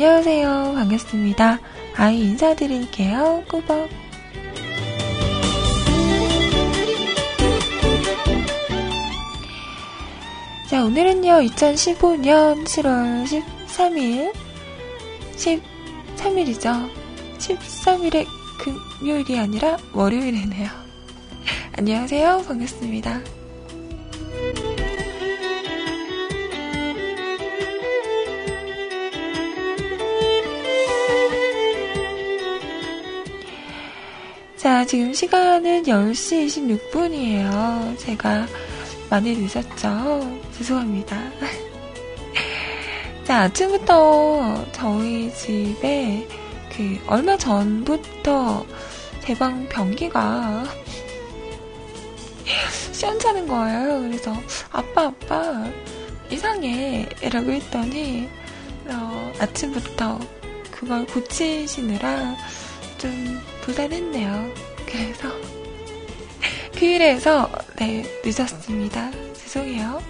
안녕하세요. 반갑습니다. 아이 인사드릴게요. 꾸벅. 자, 오늘은요, 2015년 7월 13일, 13일이죠. 13일에 금요일이 아니라 월요일이네요. 안녕하세요. 반갑습니다. 자, 지금 시간은 10시 26분이에요. 제가 많이 늦었죠? 죄송합니다. 자, 아침부터 저희 집에 그 얼마 전부터 대방 변기가 시원찮은 거예요. 그래서 아빠 아빠 이상해 라고 했더니 어, 아침부터 그걸 고치시느라 좀 부산했네요. 그래서 그 일에서 네 늦었습니다. 죄송해요.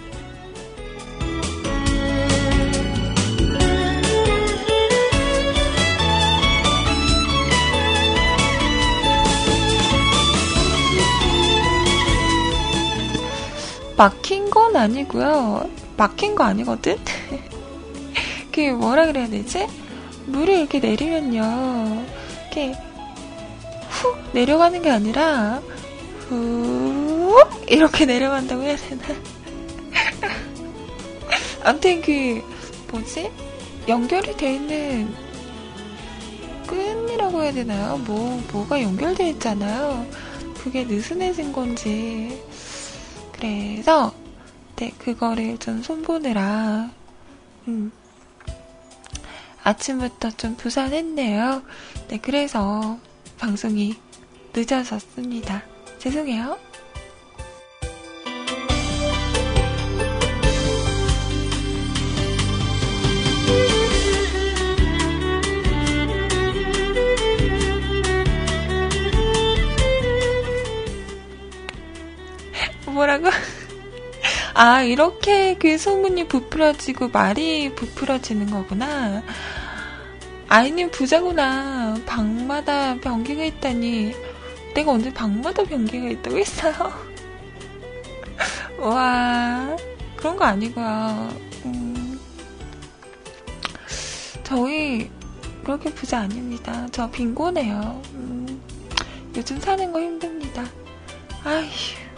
막힌 건 아니고요. 막힌 거 아니거든? 그 뭐라 그래야 되지? 물을 이렇게 내리면요. 이렇게 훅 내려가는 게 아니라 훅 이렇게 내려간다고 해야 되나? 아무튼 그 뭐지? 연결이 돼 있는 끈이라고 해야 되나요? 뭐 뭐가 연결되어 있잖아요. 그게 느슨해진 건지 그래서 네 그거를 좀 손보느라 음 아침부터 좀 부산했네요. 네 그래서 방송이 늦어졌습니다. 죄송해요. 뭐라고? 아, 이렇게 그 소문이 부풀어지고 말이 부풀어지는 거구나. 아이님 부자구나. 방마다 변기가 있다니. 내가 언제 방마다 변기가 있다고 했어요? 와, 그런 거 아니고요. 음, 저희 그렇게 부자 아닙니다. 저 빈곤해요. 음, 요즘 사는 거 힘듭니다. 아휴.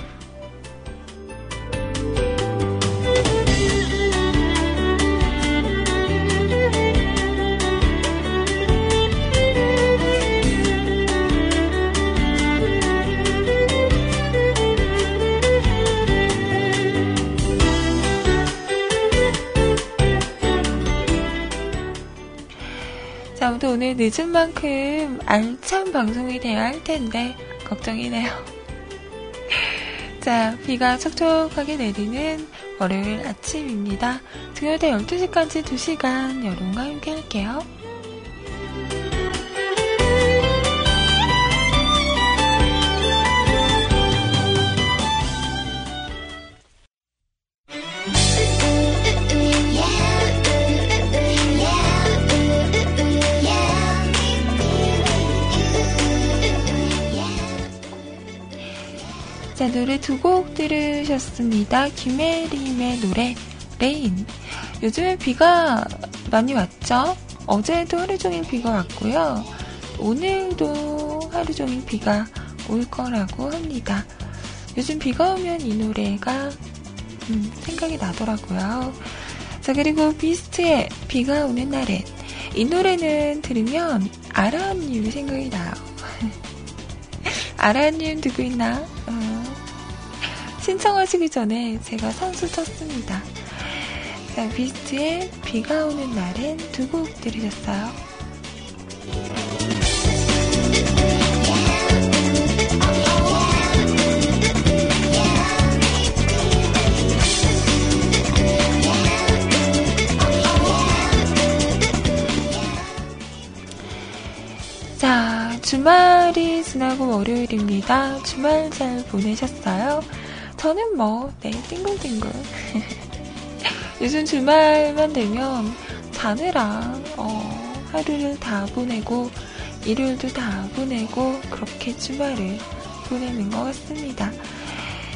아무튼 오늘 늦은 만큼 알찬 방송이 돼야 할 텐데, 걱정이네요. 자, 비가 촉촉하게 내리는 월요일 아침입니다. 등요대 12시까지 2시간 여러분과 함께 할게요. 들으셨습니다. 김예림의 노래, Rain. 요즘에 비가 많이 왔죠? 어제도 하루 종일 비가 왔고요. 오늘도 하루 종일 비가 올 거라고 합니다. 요즘 비가 오면 이 노래가 음, 생각이 나더라고요. 자, 그리고 비스트의 비가 오는 날엔 이 노래는 들으면 아라님 생각이 나요. 아라님 누구 있나? 어, 신청하시기 전에 제가 선수 쳤습니다. 자, 비스트의 비가 오는 날엔 두 곡 들으셨어요. 자, 주말이 지나고 월요일입니다. 주말 잘 보내셨어요? 저는 뭐, 네, 띵글띵글. 요즘 주말만 되면 자느라, 어, 하루를 다 보내고, 일요일도 다 보내고, 그렇게 주말을 보내는 것 같습니다.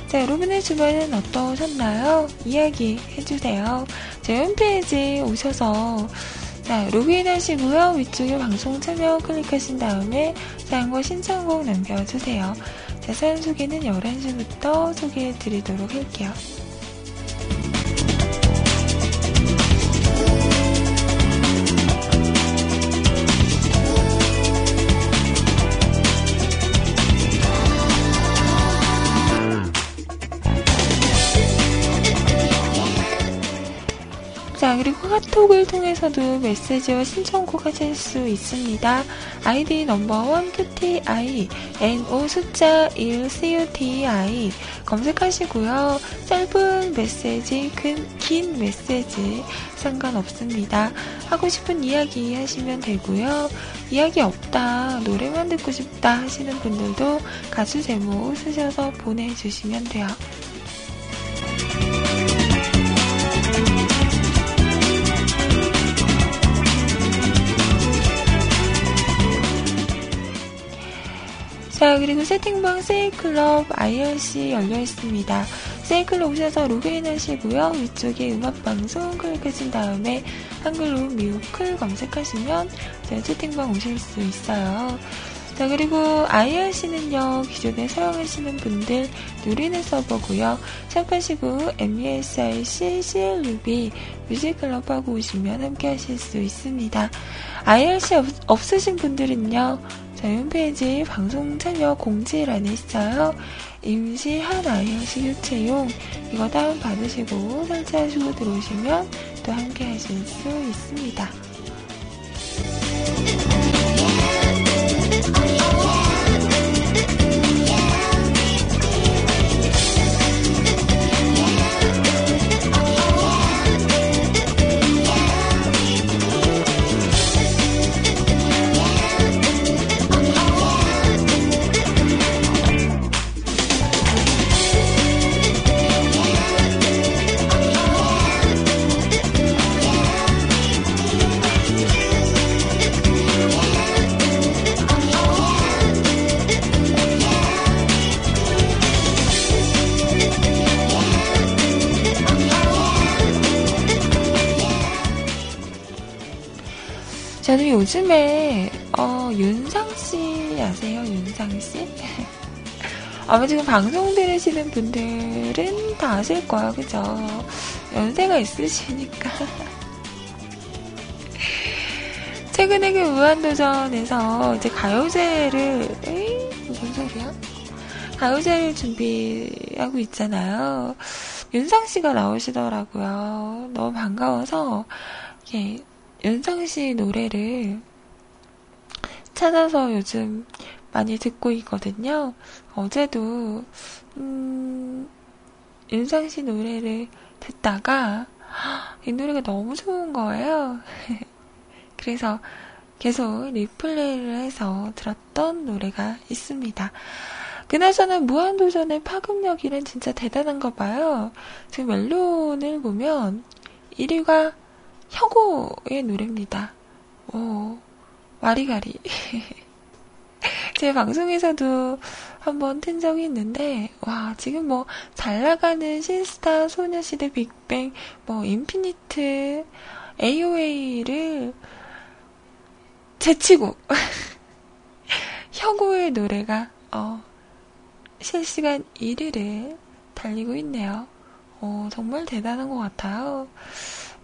자, 여러분의 주말은 어떠셨나요? 이야기 해주세요. 제 홈페이지 오셔서 자, 로그인 하시고요. 위쪽에 방송 참여 클릭하신 다음에 사연과 신청곡 남겨주세요. 자, 사연 소개는 11시부터 소개해 드리도록 할게요. 카톡을 통해서도 메시지와 신청곡 하실 수 있습니다. 아이디 넘버원 QTI, NO 숫자 1 CUTI 검색하시고요. 짧은 메시지, 긴, 긴 메시지 상관없습니다. 하고 싶은 이야기 하시면 되고요. 이야기 없다, 노래만 듣고 싶다 하시는 분들도 가수 제목 쓰셔서 보내주시면 돼요. 자, 그리고 세팅방 세일클럽 IRC 열려 있습니다. 세일클럽 오셔서 로그인 하시고요. 위쪽에 음악방송 클릭하신 다음에 한글로 미우클 검색하시면 제 채팅방 오실 수 있어요. 자, 그리고 IRC는요, 기존에 사용하시는 분들 누리는 서버고요 샵하시고 MESIC CLUB 뮤직클럽 하고 오시면 함께 하실 수 있습니다. IRC 없, 없으신 분들은요, 저희 홈페이지 방송 참여 공지란에 있어요. 임시 한 IRC 교체용 이거 다운 받으시고 설치하시고 들어오시면 또 함께 하실 수 있습니다. Thank you. 요즘에 어, 윤상 씨 아세요? 윤상 씨? 아마 지금 방송 들으시는 분들은 다 아실 거야, 그죠? 연세가 있으시니까. 최근에 그 무한도전에서 이제 가요제를, 에이, 무슨 소리야? 가요제를 준비하고 있잖아요. 윤상 씨가 나오시더라고요. 너무 반가워서, 예, 윤상 씨 노래를 찾아서 요즘 많이 듣고 있거든요. 어제도, 음, 윤상 씨 노래를 듣다가, 이 노래가 너무 좋은 거예요. 그래서 계속 리플레이를 해서 들었던 노래가 있습니다. 그나저나 무한도전의 파급력이란 진짜 대단한가 봐요. 지금 멜론을 보면 1위가 혁오의 노래입니다. 오, 와리가리. 제 방송에서도 한번 튼 적이 있는데, 와, 지금 뭐, 잘 나가는 신스타, 소녀시대, 빅뱅, 뭐, 인피니트, AOA를 제치고, 혁오의 노래가, 어, 실시간 1위를 달리고 있네요. 어, 정말 대단한 것 같아요.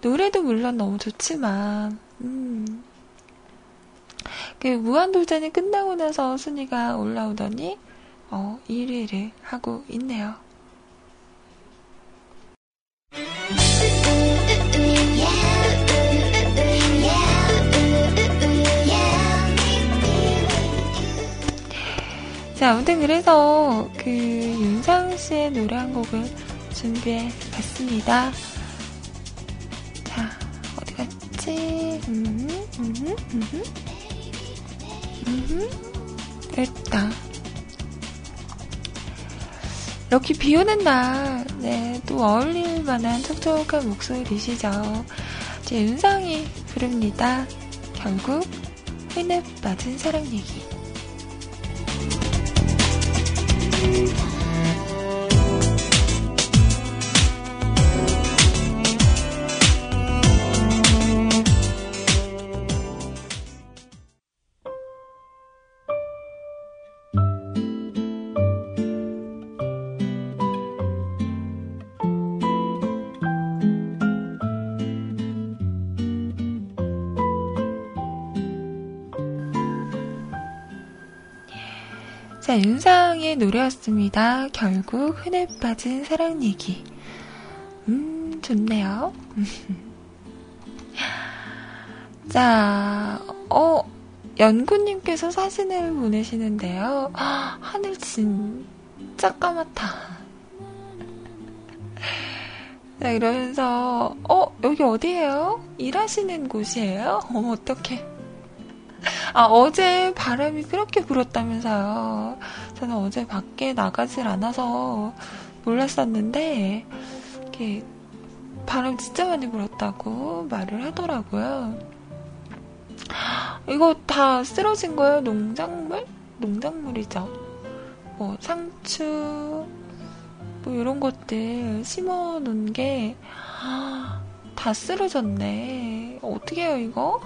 노래도 물론 너무 좋지만, 음, 그 무한도전이 끝나고 나서 순위가 올라오더니, 어, 1위를 하고 있네요. 자, 아무튼 그래서 그 윤상 씨의 노래 한 곡을 준비해 봤습니다. 있지? 음, 음, 음, 음, 됐다. 이렇게 비 오는 날, 네, 또 어울릴 만한 촉촉한 목소리시죠. 제 윤상이 부릅니다. 결국 흔해 빠진 사랑 얘기. 노래였습니다. 결국 흔해 빠진 사랑 얘기. 음, 좋네요. 자, 어, 연구님께서 사진을 보내시는데요. 하늘 진짜 까맣다. 자, 이러면서, 어, 여기 어디예요? 일하시는 곳이에요? 어머, 어떡해. 아, 어제 바람이 그렇게 불었다면서요. 저는 어제 밖에 나가질 않아서 몰랐었는데, 이렇게 바람 진짜 많이 불었다고 말을 하더라고요. 이거 다 쓰러진 거예요? 농작물? 농작물이죠. 뭐, 상추, 뭐, 이런 것들 심어 놓은 게, 다 쓰러졌네. 어떻게 해요, 이거?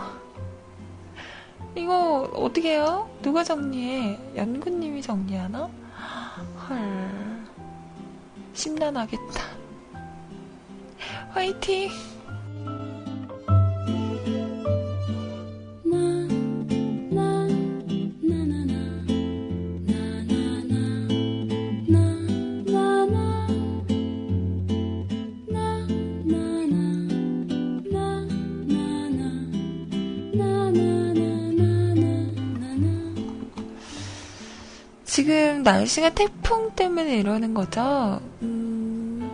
이거 어떻게 해요? 누가 정리해? 연구님이 정리하나? 헐. 심란하겠다. 화이팅! 날씨가 태풍 때문에 이러는 거죠? 음...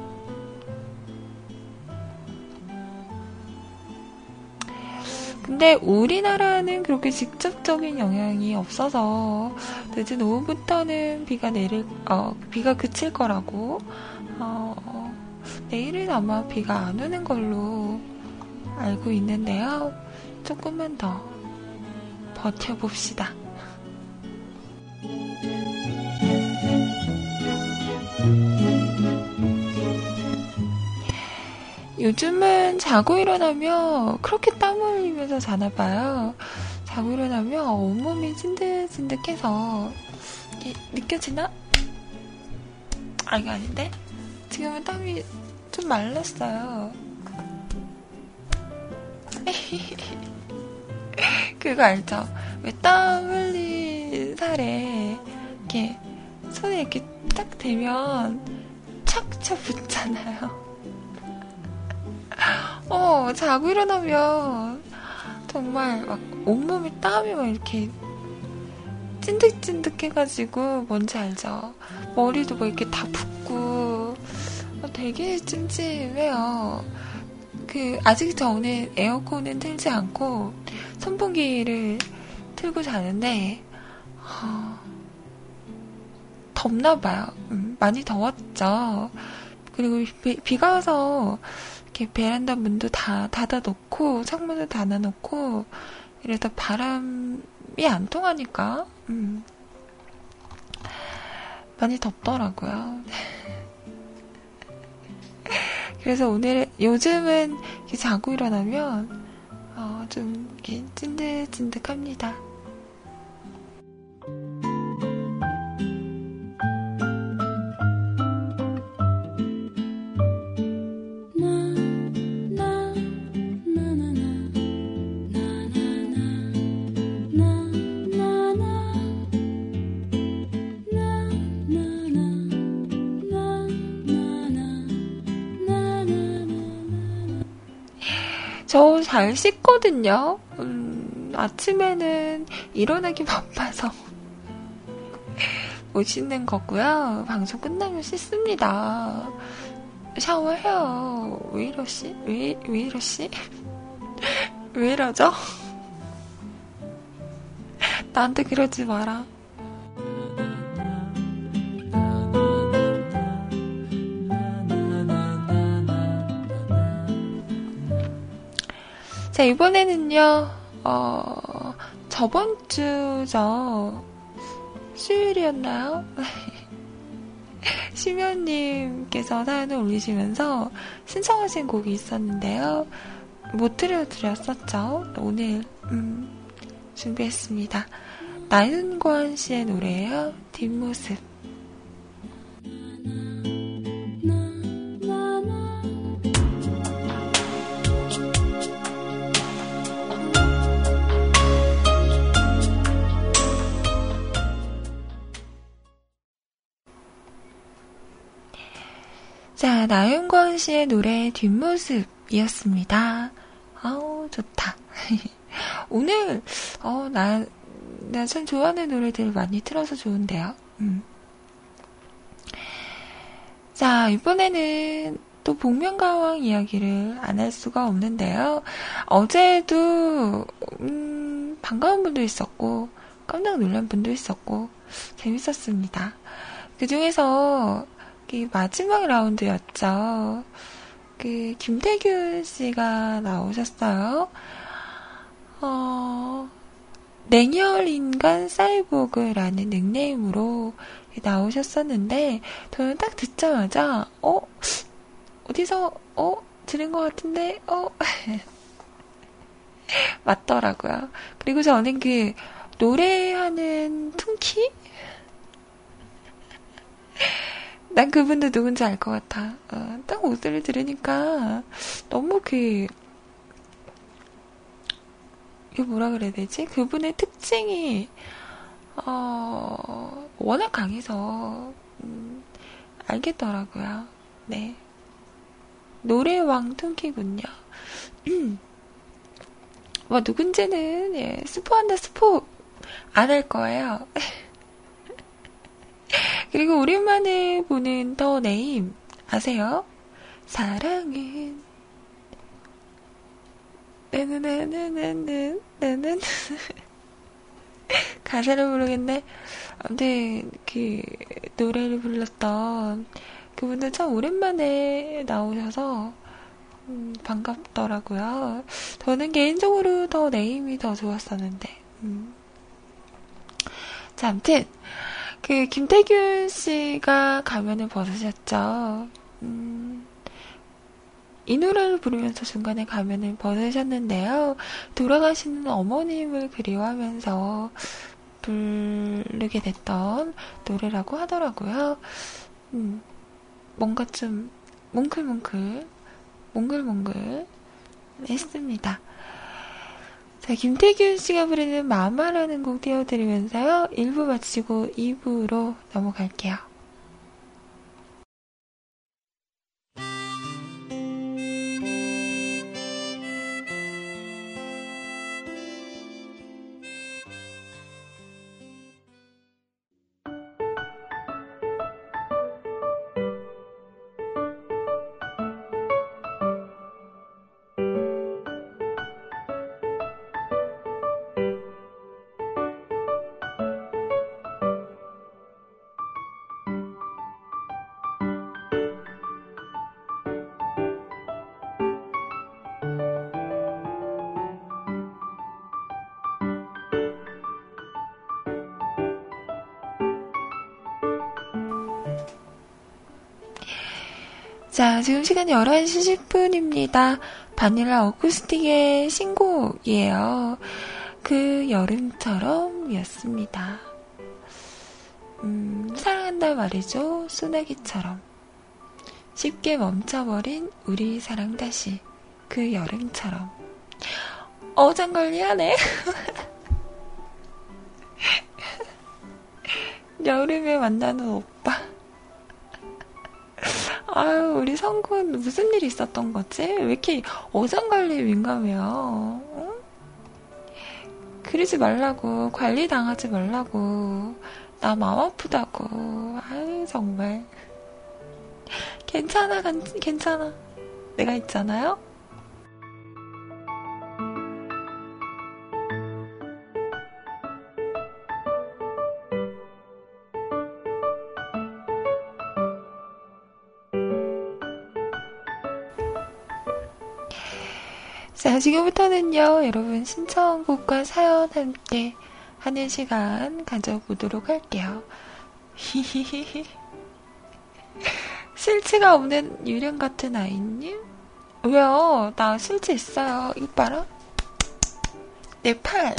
근데 우리나라는 그렇게 직접적인 영향이 없어서 늦은 오후부터는 비가 내릴, 어, 비가 그칠 거라고, 어, 내일은 아마 비가 안 오는 걸로 알고 있는데요. 조금만 더 버텨봅시다. 요즘은 자고 일어나면 그렇게 땀 흘리면서 자나 봐요. 자고 일어나면 온몸이 찐득찐득해서 이게 느껴지나? 아, 이거 아닌데? 지금은 땀이 좀 말랐어요. 그거 알죠? 왜 땀 흘린 살에 이렇게 손에 이렇게 딱 대면 착착 붙잖아요. 어, 자고 일어나면 정말 막 온몸이 땀이 막 이렇게 찐득찐득 해가지고 뭔지 알죠? 머리도 막 이렇게 다 붓고 어, 되게 찜찜해요. 그 아직 저는 에어컨은 틀지 않고 선풍기를 틀고 자는데 어, 덥나 봐요. 음, 많이 더웠죠. 그리고 비, 가 와서 이렇게 베란다 문도 다 닫아놓고 창문도 닫아놓고 이래서 바람이 안 통하니까 음, 많이 덥더라고요. 그래서 오늘 요즘은 자고 일어나면 어, 좀 찐득찐득합니다. 잘 씻거든요. 음, 아침에는 일어나기 바빠서 못 씻는 거고요. 방송 끝나면 씻습니다. 샤워해요. 왜 이러시? 왜, 왜 이러시? 왜 이러죠? 나한테 그러지 마라. 자, 이번에는요, 어, 저번 주죠. 수요일이었나요? 심연님께서 사연을 올리시면서 신청하신 곡이 있었는데요. 못 들려드렸었죠. 오늘, 음, 준비했습니다. 나윤권 씨의 노래예요. 뒷모습. 자, 나윤권 씨의 노래 뒷모습이었습니다. 아우, 좋다. 오늘, 어, 나, 나 참 좋아하는 노래들 많이 틀어서 좋은데요. 음. 자, 이번에는 또 복면가왕 이야기를 안 할 수가 없는데요. 어제도, 음, 반가운 분도 있었고, 깜짝 놀란 분도 있었고, 재밌었습니다. 그 중에서 이 마지막 라운드였죠. 그 김태균 씨가 나오셨어요. 어, 냉혈 인간 사이보그라는 닉네임으로 나오셨었는데 저는 딱 듣자마자 어 어디서 어 들은 것 같은데 어 맞더라고요. 그리고 저는 그 노래하는 퉁키 난 그분도 누군지 알 것 같아. 어, 딱 목소리를 들으니까 너무 그, 이거 뭐라 그래야 되지? 그분의 특징이, 어, 워낙 강해서, 음, 알겠더라고요. 네. 노래 왕 퉁키군요. 음. 뭐, 누군지는, 예, 스포한다 스포 안 할 거예요. 그리고 오랜만에 보는 더 네임 아세요? 사랑은 네네네네네네 네네 가사를 모르겠네. 아무튼 그 노래를 불렀던 그분들 참 오랜만에 나오셔서 음, 반갑더라고요. 저는 개인적으로 더 네임이 더 좋았었는데. 음. 자, 아무튼 그 김태균 씨가 가면을 벗으셨죠. 음, 이 노래를 부르면서 중간에 가면을 벗으셨는데요. 돌아가시는 어머님을 그리워하면서 부르게 됐던 노래라고 하더라고요. 음, 뭔가 좀 뭉클뭉클, 몽글몽글 했습니다. 자, 김태균 씨가 부르는 마마라는 곡 띄워드리면서요. 1부 마치고 2부로 넘어갈게요. 지금 시간이 11시 10분입니다. 바닐라 어쿠스틱의 신곡이에요. 그 여름처럼 이었습니다. 음, 사랑한다 말이죠. 소나기처럼. 쉽게 멈춰버린 우리 사랑 다시. 그 여름처럼. 어장걸리하네. 여름에 만나는 오빠. 아유, 우리 성군 무슨 일이 있었던 거지? 왜 이렇게 어장관리에 민감해요? 응? 그러지 말라고, 관리 당하지 말라고, 나 마음 아프다고. 아유, 정말. 괜찮아, 괜찮아. 내가 있잖아요? 자, 지금부터는요, 여러분 신청곡과 사연 함께 하는 시간 가져보도록 할게요. 실체가 없는 유령 같은 아이님? 왜요? 나 실체 있어요. 이거 봐라. 내 팔.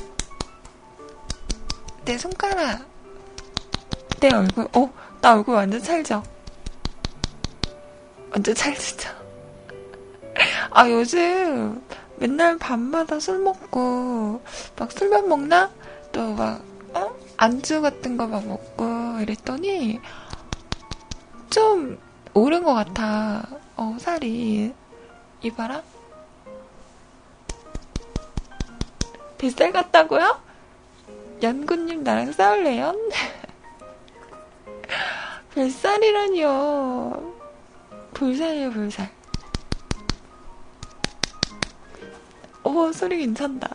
내 손가락. 내 얼굴. 어, 나 얼굴 완전 찰져. 완전 찰지죠. 아, 요즘 맨날 밤마다 술 먹고, 막 술만 먹나? 또 막, 어? 안주 같은 거 막 먹고 이랬더니, 좀 오른 것 같아. 어, 살이. 이봐라. 뱃살 같다고요? 연구님 나랑 싸울래요? 뱃살이라니요. 불살이에요, 불살. 오, 소리 괜찮다.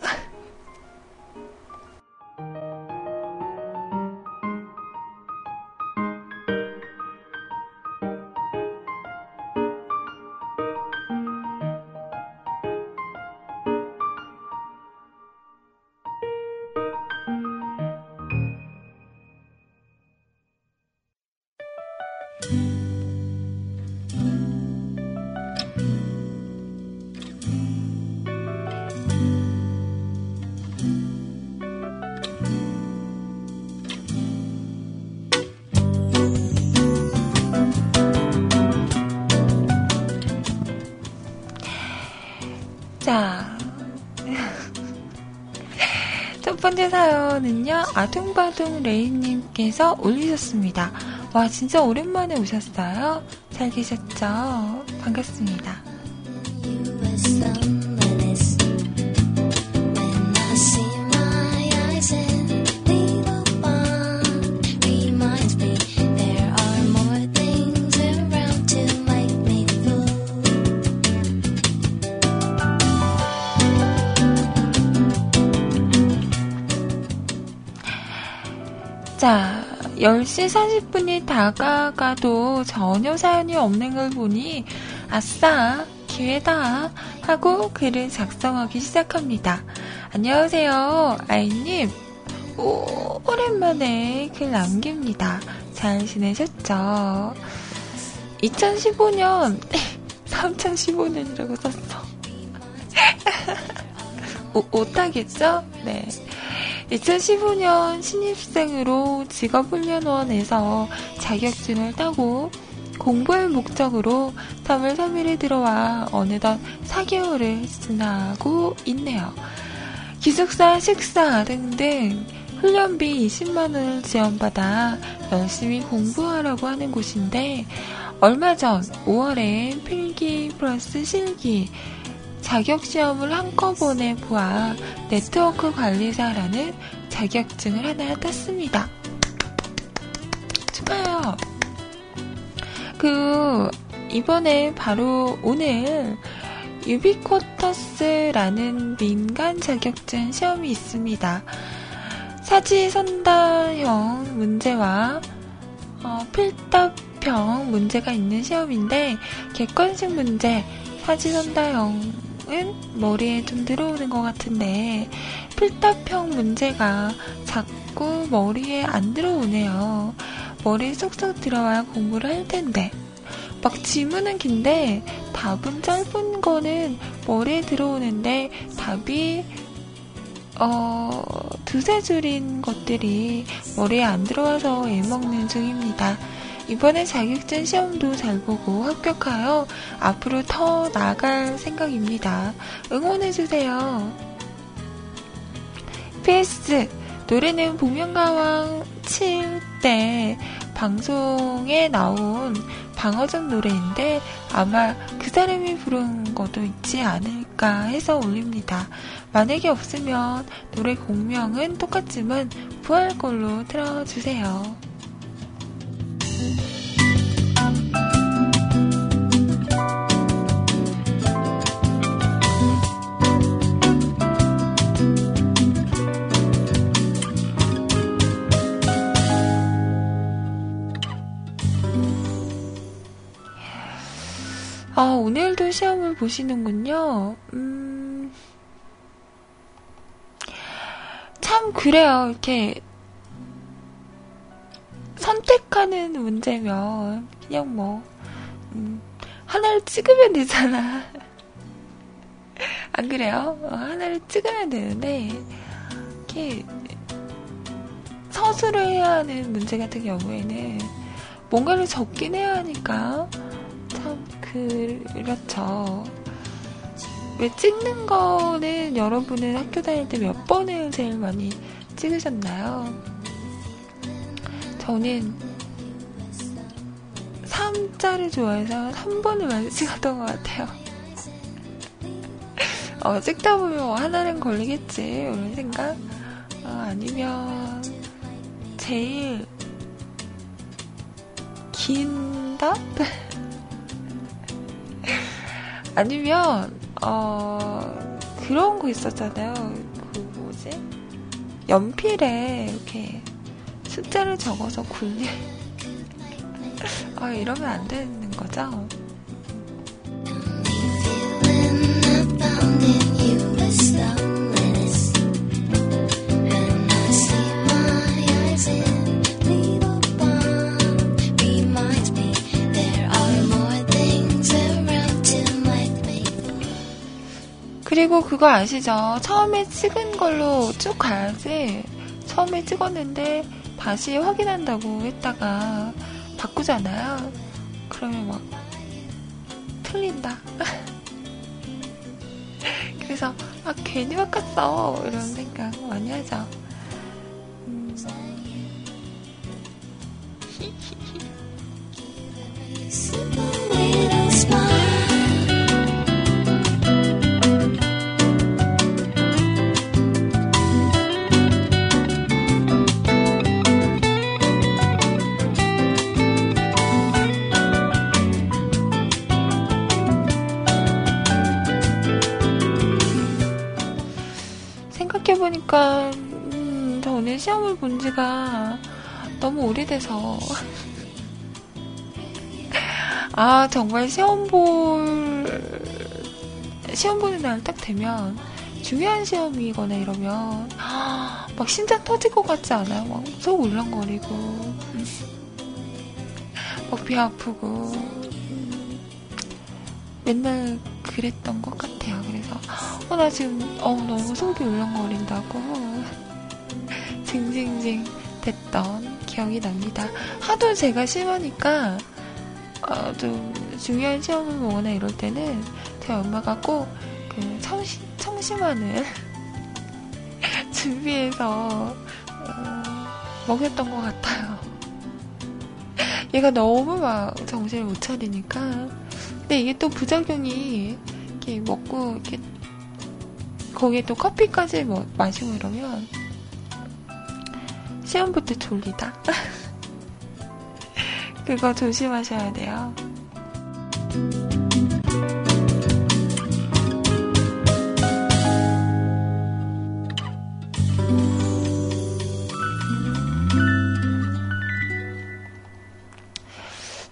사연은요, 아둥바둥 레이님께서 올리셨습니다. 와, 진짜 오랜만에 오셨어요? 잘 계셨죠? 반갑습니다. 자, 10시 40분이 다가가도 전혀 사연이 없는 걸 보니, 아싸, 기회다. 하고 글을 작성하기 시작합니다. 안녕하세요, 아이님. 오, 오랜만에 글 남깁니다. 잘 지내셨죠? 2015년, 3015년이라고 썼어. 오, 오타겠죠? 네. 2015년 신입생으로 직업훈련원에서 자격증을 따고 공부할 목적으로 3월 3일에 들어와 어느덧 4개월을 지나고 있네요. 기숙사, 식사 등등 훈련비 20만원을 지원받아 열심히 공부하라고 하는 곳인데 얼마 전 5월에 필기 플러스 실기 자격시험을 한꺼번에 보아 네트워크 관리사라는 자격증을 하나 땄습니다. 축하해요. 그, 이번에 바로 오늘 유비쿼터스라는 민간 자격증 시험이 있습니다. 사지선다형 문제와 어, 필답형 문제가 있는 시험인데 객관식 문제 사지선다형 은 머리에 좀 들어오는 것 같은데 필답형 문제가 자꾸 머리에 안 들어오네요. 머리에 쏙쏙 들어와야 공부를 할 텐데. 막 지문은 긴데 답은 짧은 거는 머리에 들어오는데 답이 어, 두세 줄인 것들이 머리에 안 들어와서 애먹는 중입니다. 이번에 자격증 시험도 잘 보고 합격하여 앞으로 더 나아갈 생각입니다. 응원해주세요. PS 노래는 복면가왕 7때 방송에 나온 방어적 노래인데 아마 그 사람이 부른 것도 있지 않을까 해서 올립니다. 만약에 없으면 노래 공명은 똑같지만 부활 걸로 틀어주세요. 아, 오늘도 시험을 보시는군요. 음, 참, 그래요. 이렇게 선택하는 문제면 그냥 뭐 음, 하나를 찍으면 되잖아. 안 그래요? 어, 하나를 찍으면 되는데 이렇게 서술을 해야 하는 문제 같은 경우에는 뭔가를 적긴 해야 하니까 참 그렇죠. 왜 찍는 거는 여러분은 학교 다닐 때 몇 번을 제일 많이 찍으셨나요? 저는 3자를 좋아해서 3번을 많이 찍었던 것 같아요. 어, 찍다 보면 뭐 하나는 걸리겠지, 이런 생각? 어, 아니면, 제일 긴 답? 아니면, 어, 그런 거 있었잖아요. 그 뭐지? 연필에 이렇게 숫자를 적어서 굴리. 아, 이러면 안 되는 거죠? 그리고 그거 아시죠? 처음에 찍은 걸로 쭉 가야지. 처음에 찍었는데 다시 확인한다고 했다가 바꾸잖아요. 그러면 막 틀린다. 그래서 아 괜히 바꿨어 이런 생각 많이 하죠. 음. 본 지가 너무 오래돼서. 아, 정말 시험 볼, 시험 보는 날 딱 되면, 중요한 시험이거나 이러면, 막 심장 터질 것 같지 않아요? 막 속 울렁거리고, 막 배 아프고, 맨날 그랬던 것 같아요. 그래서 어, 나 지금 어, 너무 속이 울렁거린다고 징징징 됐던 기억이 납니다. 하도 제가 심하니까 어, 좀 중요한 시험을 보거나 이럴 때는 제 엄마가 꼭 그 청심, 청심환을 준비해서 어, 먹였던 것 같아요. 얘가 너무 막 정신을 못 차리니까 근데 이게 또 부작용이 이렇게 먹고 이렇게 거기에 또 커피까지 뭐 마시고 이러면 시험 볼 때 졸리다. 그거 조심하셔야 돼요.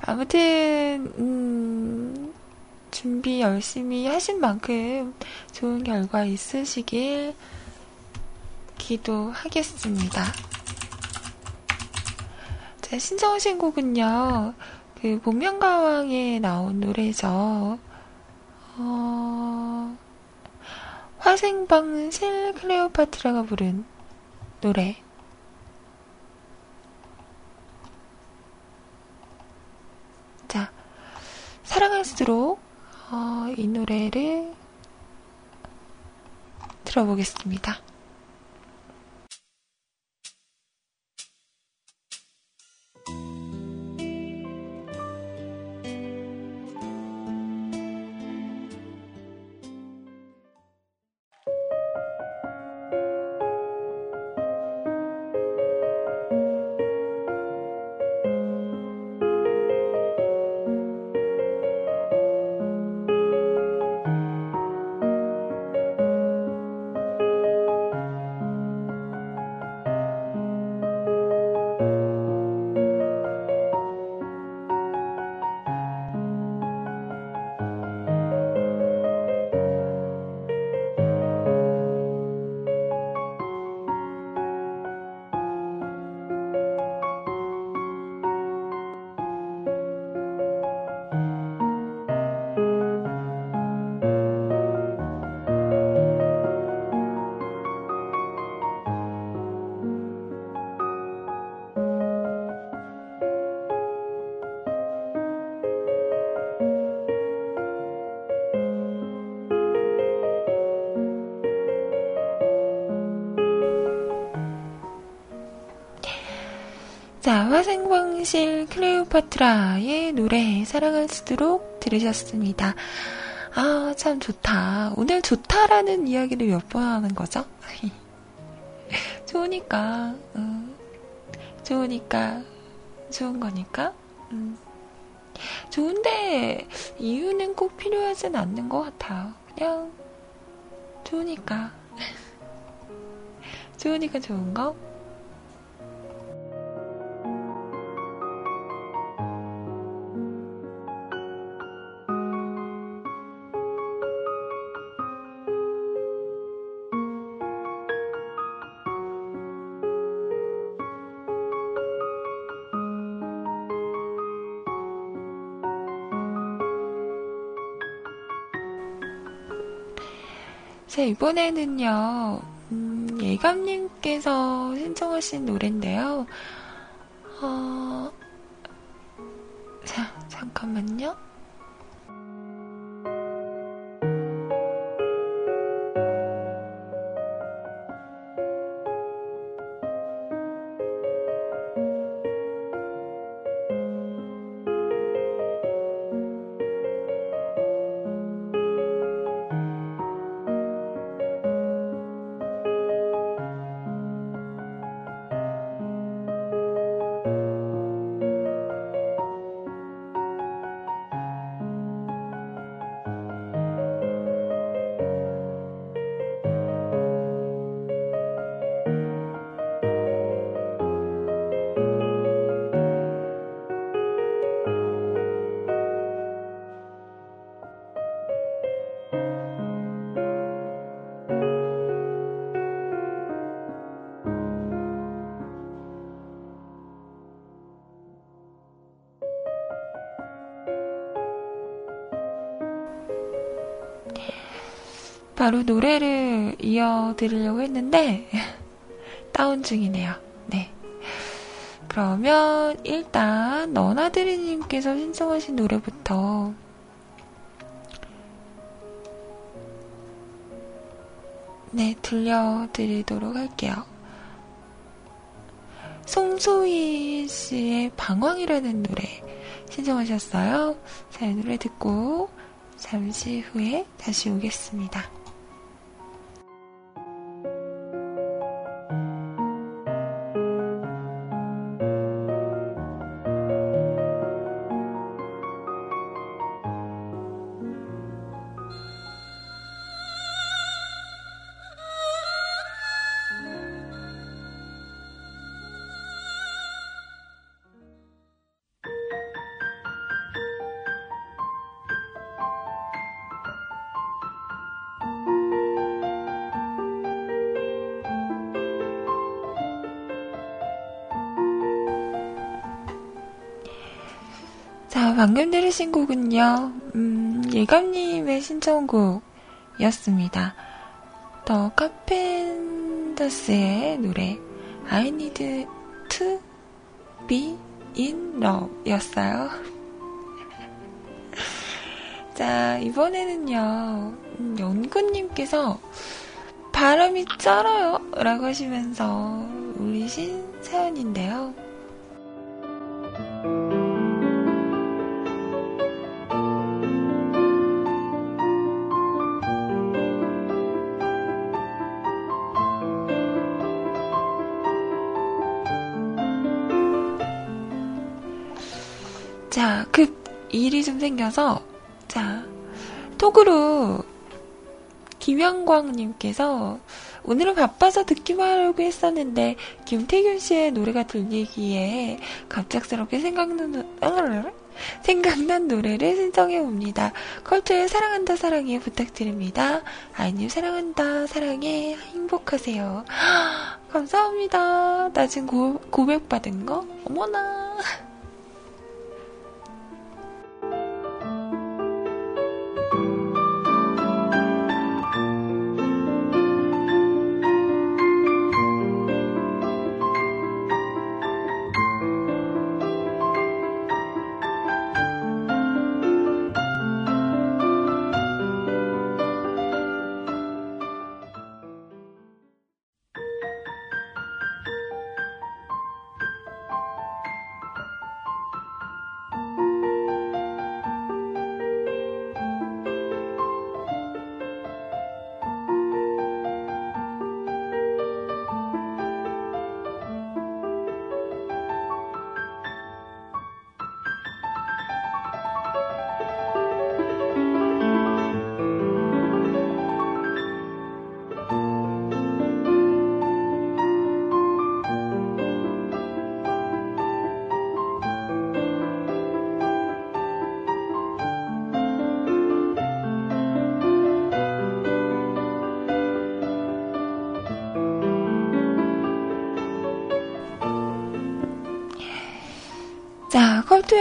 아무튼 음, 준비 열심히 하신 만큼 좋은 결과 있으시길 기도하겠습니다. 자, 신청하신 곡은요, 그, 복면가왕에 나온 노래죠. 어, 화생방실 클레오파트라가 부른 노래. 자, 사랑할수록 어, 이 노래를 들어보겠습니다. 자, 화생방실 클레오파트라의 노래 사랑할수록 들으셨습니다. 아, 참 좋다. 오늘 좋다라는 이야기를 몇 번 하는 거죠? 좋으니까, 음, 좋으니까, 좋은 거니까, 음. 좋은데, 이유는 꼭 필요하진 않는 것 같아요. 그냥, 좋으니까. 좋으니까 좋은 거? 자, 이번에는요, 음, 예감님께서 신청하신 노래인데요. 어, 자, 잠깐만요. 바로 노래를 이어드리려고 했는데, 다운 중이네요. 네. 그러면 일단 너나드리님께서 신청하신 노래부터 네, 들려드리도록 할게요. 송소희 씨의 방황이라는 노래 신청하셨어요. 자, 이 노래 듣고 잠시 후에 다시 오겠습니다. 방금 들으신 곡은요, 음, 예감님의 신청곡이었습니다. 더 카펜더스의 노래, I need to be in love 였어요. 자, 이번에는요, 음, 연구님께서 바람이 쩔어요 라고 하시면서 올리신 사연인데요. 자, 급 일이 좀 생겨서, 자, 톡으로 김영광님께서 오늘은 바빠서 듣기만 하려고 했었는데 김태균 씨의 노래가 들리기에 갑작스럽게 생각난 생각난 노래를 신청해 옵니다. 컬처의 사랑한다 사랑해 부탁드립니다. 아이님 사랑한다 사랑해 행복하세요. 감사합니다. 나 지금 고, 고백받은 거 어머나.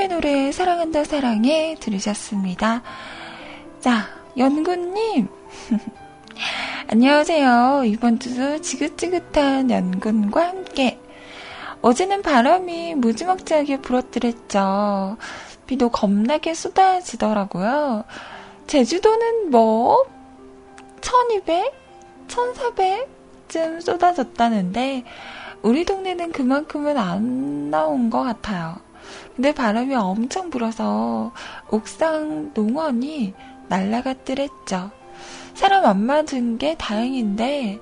연두의 노래 사랑한다 사랑해 들으셨습니다. 자, 연구님. 안녕하세요. 이번 주도 지긋지긋한 연근과 함께 어제는 바람이 무지막지하게 불었더랬죠. 비도 겁나게 쏟아지더라고요. 제주도는 뭐 1200, 1400쯤 쏟아졌다는데 우리 동네는 그만큼은 안 나온 것 같아요. 근데 바람이 엄청 불어서 옥상 농원이 날라갔더랬죠. 사람 안 맞은 게 다행인데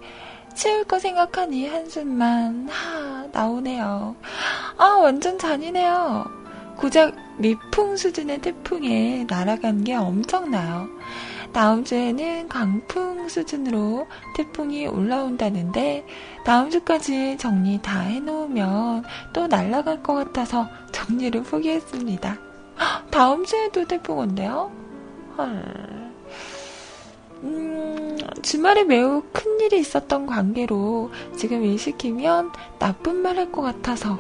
치울 거 생각하니 한숨만 하 나오네요. 아 완전 잔인해요. 고작 미풍 수준의 태풍에 날아간 게 엄청나요. 다음 주에는 강풍 수준으로 태풍이 올라온다는데 다음 주까지 정리 다 해놓으면 또 날아갈 것 같아서 정리를 포기했습니다. 다음 주에도 태풍 온대요? 헐. 음, 주말에 매우 큰 일이 있었던 관계로 지금 일 시키면 나쁜 말 할 것 같아서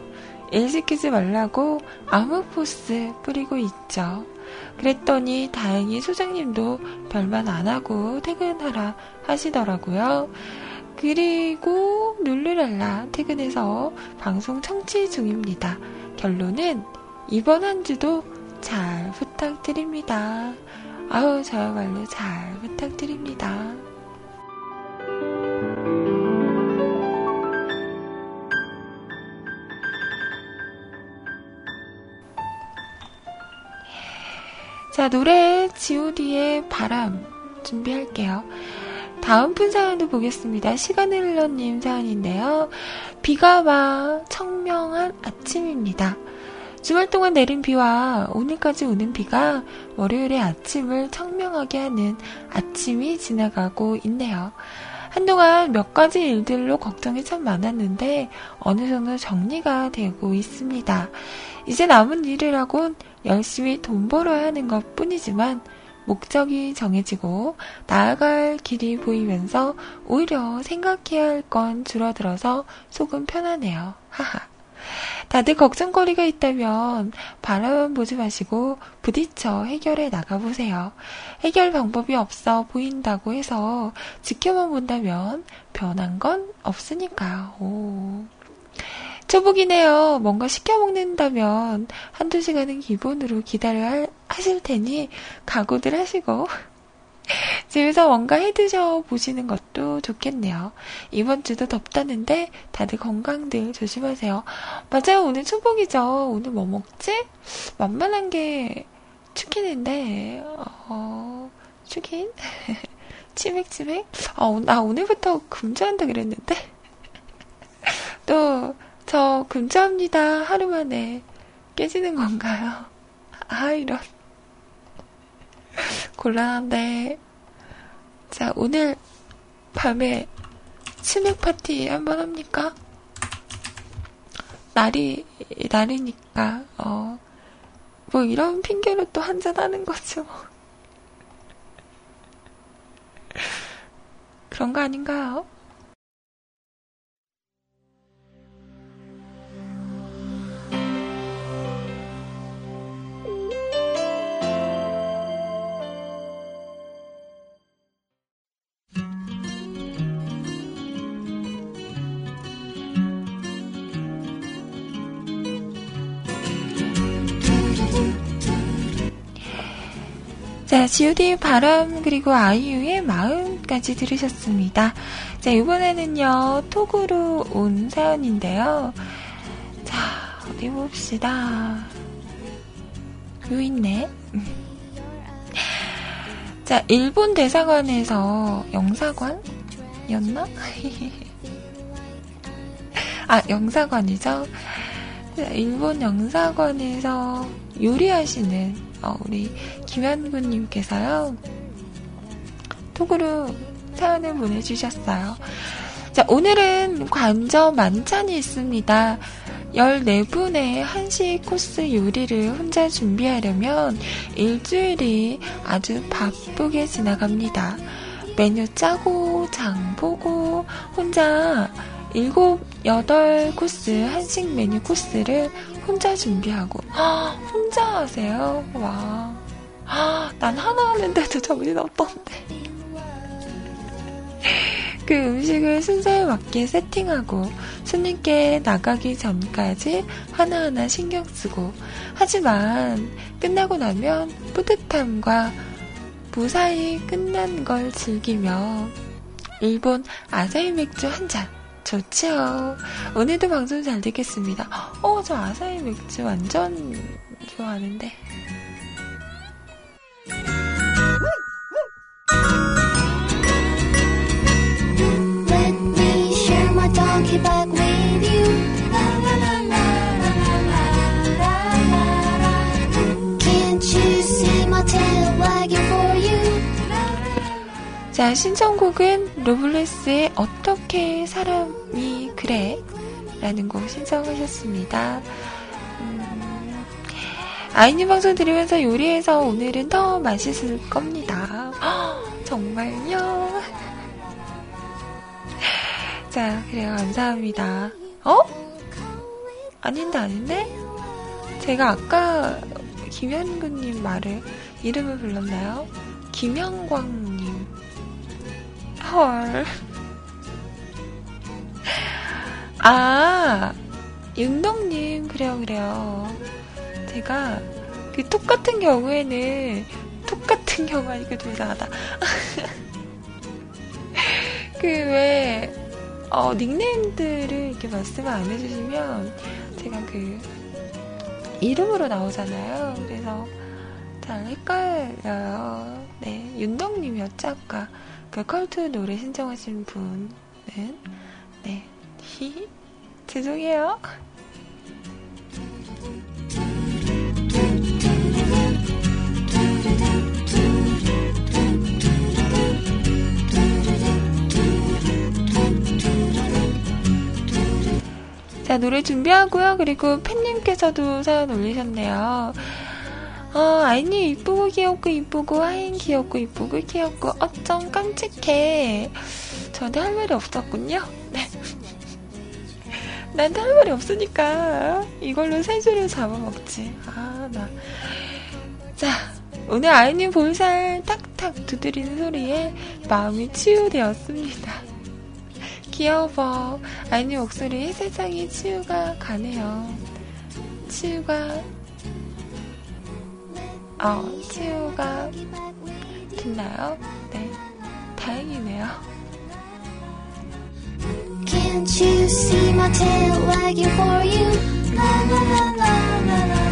일 시키지 말라고 암흑포스 뿌리고 있죠. 그랬더니 다행히 소장님도 별말 안 하고 퇴근하라 하시더라고요. 그리고 룰루랄라 퇴근해서 방송 청취 중입니다. 결론은 이번 한 주도 잘 부탁드립니다. 아우, 저야말로 잘 부탁드립니다. 자, 노래 god의 바람 준비할게요. 다음 분 사연도 보겠습니다. 시간을 흘러님 사연인데요. 비가 와 청명한 아침입니다. 주말 동안 내린 비와 오늘까지 오는 비가 월요일의 아침을 청명하게 하는 아침이 지나가고 있네요. 한동안 몇 가지 일들로 걱정이 참 많았는데 어느 정도 정리가 되고 있습니다. 이제 남은 일이라곤 열심히 돈 벌어야 하는 것 뿐이지만 목적이 정해지고 나아갈 길이 보이면서 오히려 생각해야 할 건 줄어들어서 속은 편하네요. 하하. 다들 걱정거리가 있다면 바라만 보지 마시고 부딪혀 해결해 나가보세요. 해결 방법이 없어 보인다고 해서 지켜만 본다면 변한 건 없으니까요. 오. 초복이네요. 뭔가 시켜 먹는다면 한두 시간은 기본으로 기다려 하실 테니 각오들 하시고 집에서 뭔가 해 드셔 보시는 것도 좋겠네요. 이번 주도 덥다는데 다들 건강들 조심하세요. 맞아요. 오늘 초복이죠. 오늘 뭐 먹지? 만만한 게 치킨인데, 어, 치킨? 치맥, 치맥? 어, 나 오늘부터 금주한다 그랬는데? 또, 저 금주합니다. 하루 만에 깨지는 건가요? 아, 이런. 곤란한데. 자, 오늘 밤에 치맥 파티 한번 합니까? 날이, 날이니까, 어, 뭐 이런 핑계로 또 한잔 하는 거죠. 그런 거 아닌가요? 자, GOD의 바람 그리고 아이유의 마음까지 들으셨습니다. 자, 이번에는요, 톡으로 온 사연인데요. 자, 어디 봅시다. 요 있네. 자, 일본 대사관에서 영사관이었나? 아, 영사관이죠? 일본 영사관에서 요리하시는 어, 우리 김현구님께서요. 톡으로 사연을 보내주셨어요. 자, 오늘은 관저 만찬이 있습니다. 14분의 한식 코스 요리를 혼자 준비하려면 일주일이 아주 바쁘게 지나갑니다. 메뉴 짜고, 장 보고, 혼자 일곱, 여덟 코스 한식 메뉴 코스를 혼자 준비하고, 혼자 하세요? 와. 난 하나 하는데도 정신 없던데. 그 음식을 순서에 맞게 세팅하고 손님께 나가기 전까지 하나하나 신경 쓰고 하지만 끝나고 나면 뿌듯함과 무사히 끝난 걸 즐기며 일본 아사히 맥주 한 잔. 좋지요. 오늘도 방송 잘 듣겠습니다. 어, 저 아사히 맥주 완전 좋아하는데. 자, 신청곡은 로블레스의 어떻게 사람이 그래? 라는 곡 신청하셨습니다. 음, 아이님 방송 들으면서 요리해서 오늘은 더 맛있을 겁니다. 허, 정말요? 자, 그래요. 감사합니다. 어? 아닌데, 아닌데? 제가 아까 김현구님 말을, 이름을 불렀나요? 김영광님. 헐. 아, 윤동님, 그래요, 그래요. 제가 그 똑같은 경우에는 똑같은 경우 아니까 좀 이상하다. 그 왜, 어, 닉네임들을 이렇게 말씀을 안 해주시면 제가 그 이름으로 나오잖아요. 그래서 잘 헷갈려요. 네, 윤동님이었죠, 아까. 그 컬트 노래 신청하신 분은 네 히히 죄송해요. 자, 노래 준비하고요. 그리고 팬님께서도 사연 올리셨네요. 어, 아이님 이쁘고 귀엽고 이쁘고 하인 귀엽고 이쁘고 귀엽고 어쩜 깜찍해. 저한테 할 말이 없었군요. 네. 나한테 할 말이 없으니까 이걸로 세 줄을 잡아먹지. 아, 나. 자, 오늘 아이님 볼살 탁탁 두드리는 소리에 마음이 치유되었습니다. 귀여워. 아이님 목소리에 세상에 치유가 가네요. 치유가 어, 치유가 됐나요? 네. 다행이네요. Can't you see my tail wagging for you? La la la.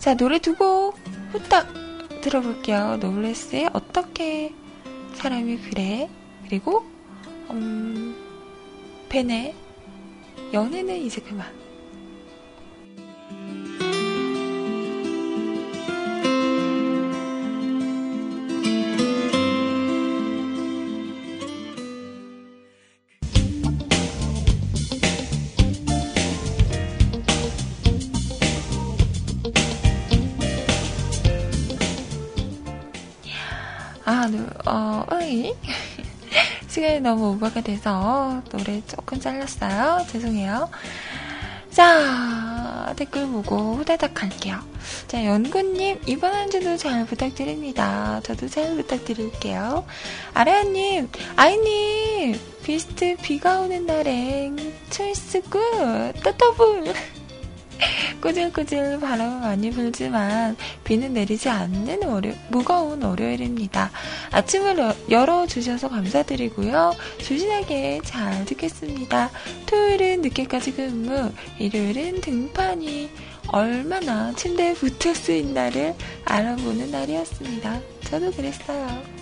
자, 노래 두 곡 후딱 들어볼게요. 노블레스의 어떻게 사람이 그래? 그리고, 음, 벤의 연애는 이제 그만. 어, 으이. 시간이 너무 오버가 돼서 노래 조금 잘랐어요. 죄송해요. 자, 댓글 보고 후다닥 할게요. 자, 연구님, 이번 한 주도 잘 부탁드립니다. 저도 잘 부탁드릴게요. 아라야님, 아이님, 비스트 비가 오는 날엔 choice good, 떠떠불. 꾸질꾸질 바람은 많이 불지만 비는 내리지 않는 월요, 무거운 월요일입니다. 아침을 열어주셔서 감사드리고요. 조신하게 잘 듣겠습니다. 토요일은 늦게까지 근무, 일요일은 등판이 얼마나 침대에 붙을 수 날을 알아보는 날이었습니다. 저도 그랬어요.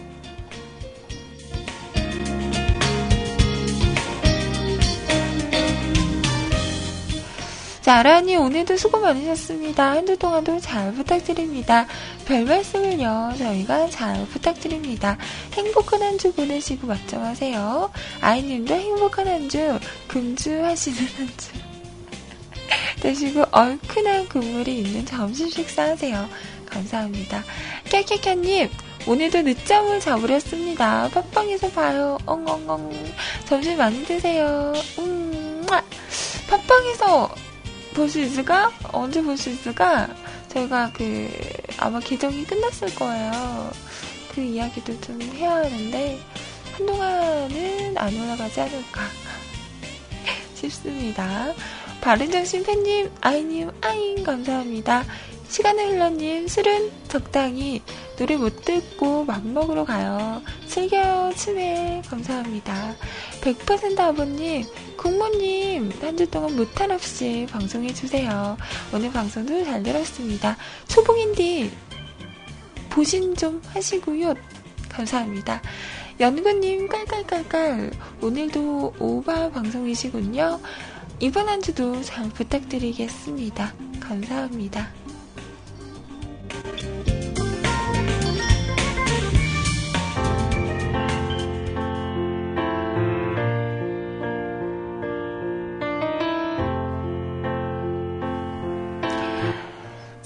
라니 오늘도 수고 많으셨습니다. 한 주 동안도 잘 부탁드립니다. 별 말씀을요, 저희가 잘 부탁드립니다. 행복한 한 주 보내시고 맞점하세요. 아이님도 행복한 한 주, 금주하시는 한 주. 되시고 얼큰한 국물이 있는 점심 식사하세요. 감사합니다. 깨깨깨님, 오늘도 늦잠을 자버렸습니다. 팟빵에서 봐요. 엉엉엉. 점심 많이 드세요. 음, 팟빵에서 볼 수 있을까? 언제 볼 수 있을까? 저희가 그, 아마 계정이 끝났을 거예요. 그 이야기도 좀 해야 하는데, 한동안은 안 올라가지 않을까 싶습니다. 바른정신 팬님, 아이님, 아잉, 감사합니다. 시간을 흘러님, 술은 적당히 노래 못 듣고 맘 먹으러 가요. 즐겨요, 치매. 감사합니다. 100% 아버님, 국모님, 한 주 동안 무탈 없이 방송해주세요. 오늘 방송도 잘 들었습니다. 초봉인디, 보신 좀 하시고요. 감사합니다. 연구님, 깔깔깔깔. 오늘도 오바 방송이시군요. 이번 한 주도 잘 부탁드리겠습니다. 감사합니다.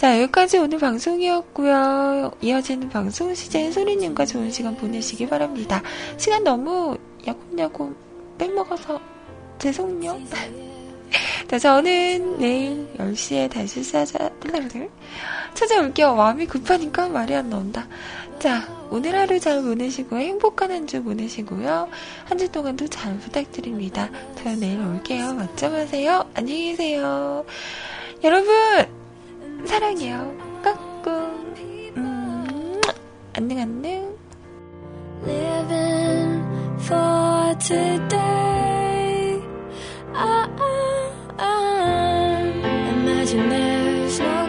자, 여기까지 오늘 방송이었고요. 이어지는 방송 시즌 소리님과 좋은 시간 보내시기 바랍니다. 시간 너무 야곱야곱 빼먹어서 죄송요. 자, 저는 내일 10시에 다시 찾아, 찾아올게요. 마음이 급하니까 말이 안 나온다. 자, 오늘 하루 잘 보내시고 행복한 한 주 보내시고요. 한 주 동안도 잘 부탁드립니다. 저는 내일 올게요. 맞점하세요. 안녕히 계세요. 여러분! 사랑해요. 까꿍. 음, 안녕, 안녕. Living for today. I, I, I imagine there's no